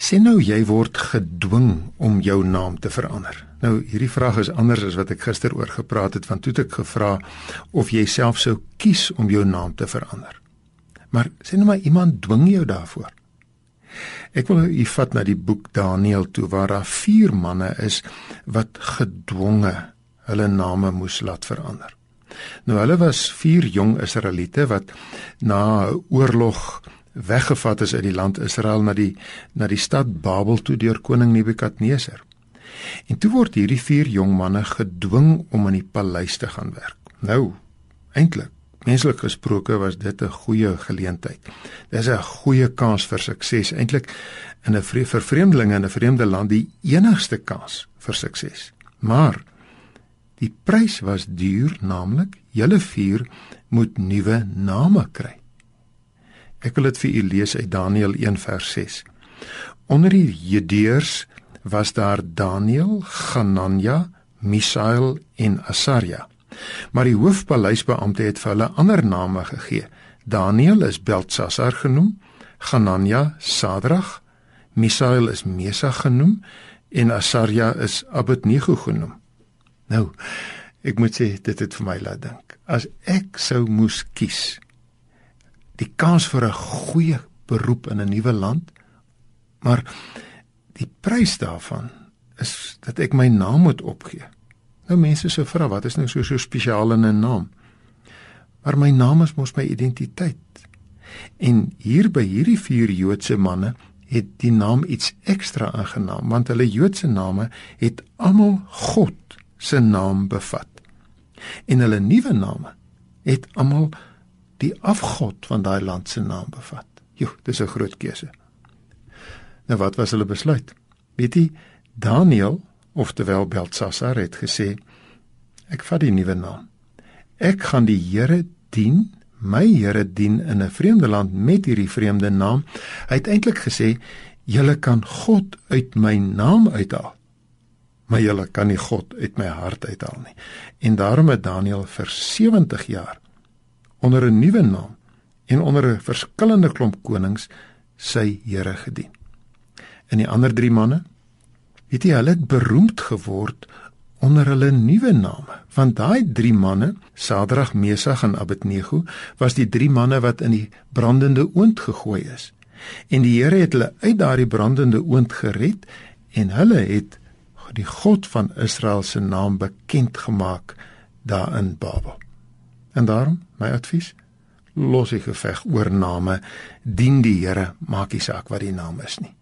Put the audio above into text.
Sien nou jy word gedwing om jou naam te verander. Nou hierdie vraag is anders as wat ek gister oor gepraat het want toe het ek gevra of jy self sou kies om jou naam te verander. Maar sien nou maar iemand dwing jou daarvoor. Ek wil u vat na die boek Daniël toe waar daar vier manne is wat gedwonge hulle name moes laat verander. Nou hulle was vier jong Israeliete wat na 'n oorlog weggevat is uit die land Israel na die na die stad Babel toe deur koning Nebukadneser. En toe word hierdie vier jong manne gedwing om in die paleis te gaan werk. Nou, eintlik, menslik gesproke was dit 'n goeie geleentheid. Dis 'n goeie kans vir sukses, eintlik in 'n vir vreemdelinge in 'n vreemde land die enigste kans vir sukses. Maar die prys was duur, naamlik julle vier moet nuwe name kry. Ek wil dit vir u lees uit Daniël 1 vers 6. Onder die Judeërs was daar Daniël, Ganania, Misael en Asaria. Maar die hoofpaleisbeampte het vir hulle ander name gegee. Daniël is Beltsassar genoem, Ganania Sadrag, Misael is Mesach genoem en Asaria is Abednego genoem. Nou, ek moet sê dit het vir my laat dink. As ek sou moes kies die kans vir 'n goeie beroep in 'n nuwe land. Maar die prys daarvan is dat ek my naam moet opgee. Nou mense sou vra, wat is nou so so spesiaal in 'n naam? Maar my naam is mos my identiteit. En hier by hierdie vier Joodse manne het die naam iets ekstra aangenaam want hulle Joodse name het almal God se naam bevat. En hulle nuwe name het almal die afgod van daai land se naam bevat. Jo, dis 'n groot keuse. Nou wat was hulle besluit? Weet jy, Daniel, oftewel Beltsassar het gesê ek vat die nuwe naam. Ek gaan die Here dien, my Here dien in 'n vreemde land met hierdie vreemde naam. Hy het eintlik gesê julle kan God uit my naam uithaal. Maar julle kan nie God uit my hart uithaal nie. En daarom het Daniel vir 70 jaar onder 'n nuwe naam en onder 'n verskillende klomp konings sy Here gedien. En die ander 3 manne, weet jy, hulle het beroemd geword onder hulle nuwe name. Want daai 3 manne, Sadrag, Mesach en Abednego, was die 3 manne wat in die brandende oond gegooi is. En die Here het hulle uit daardie brandende oond gered en hulle het die God van Israel se naam bekend gemaak daar in Babel. En daarom, my advies, los die geveg oor name, dien die Here, maak nie saak wat die naam is nie.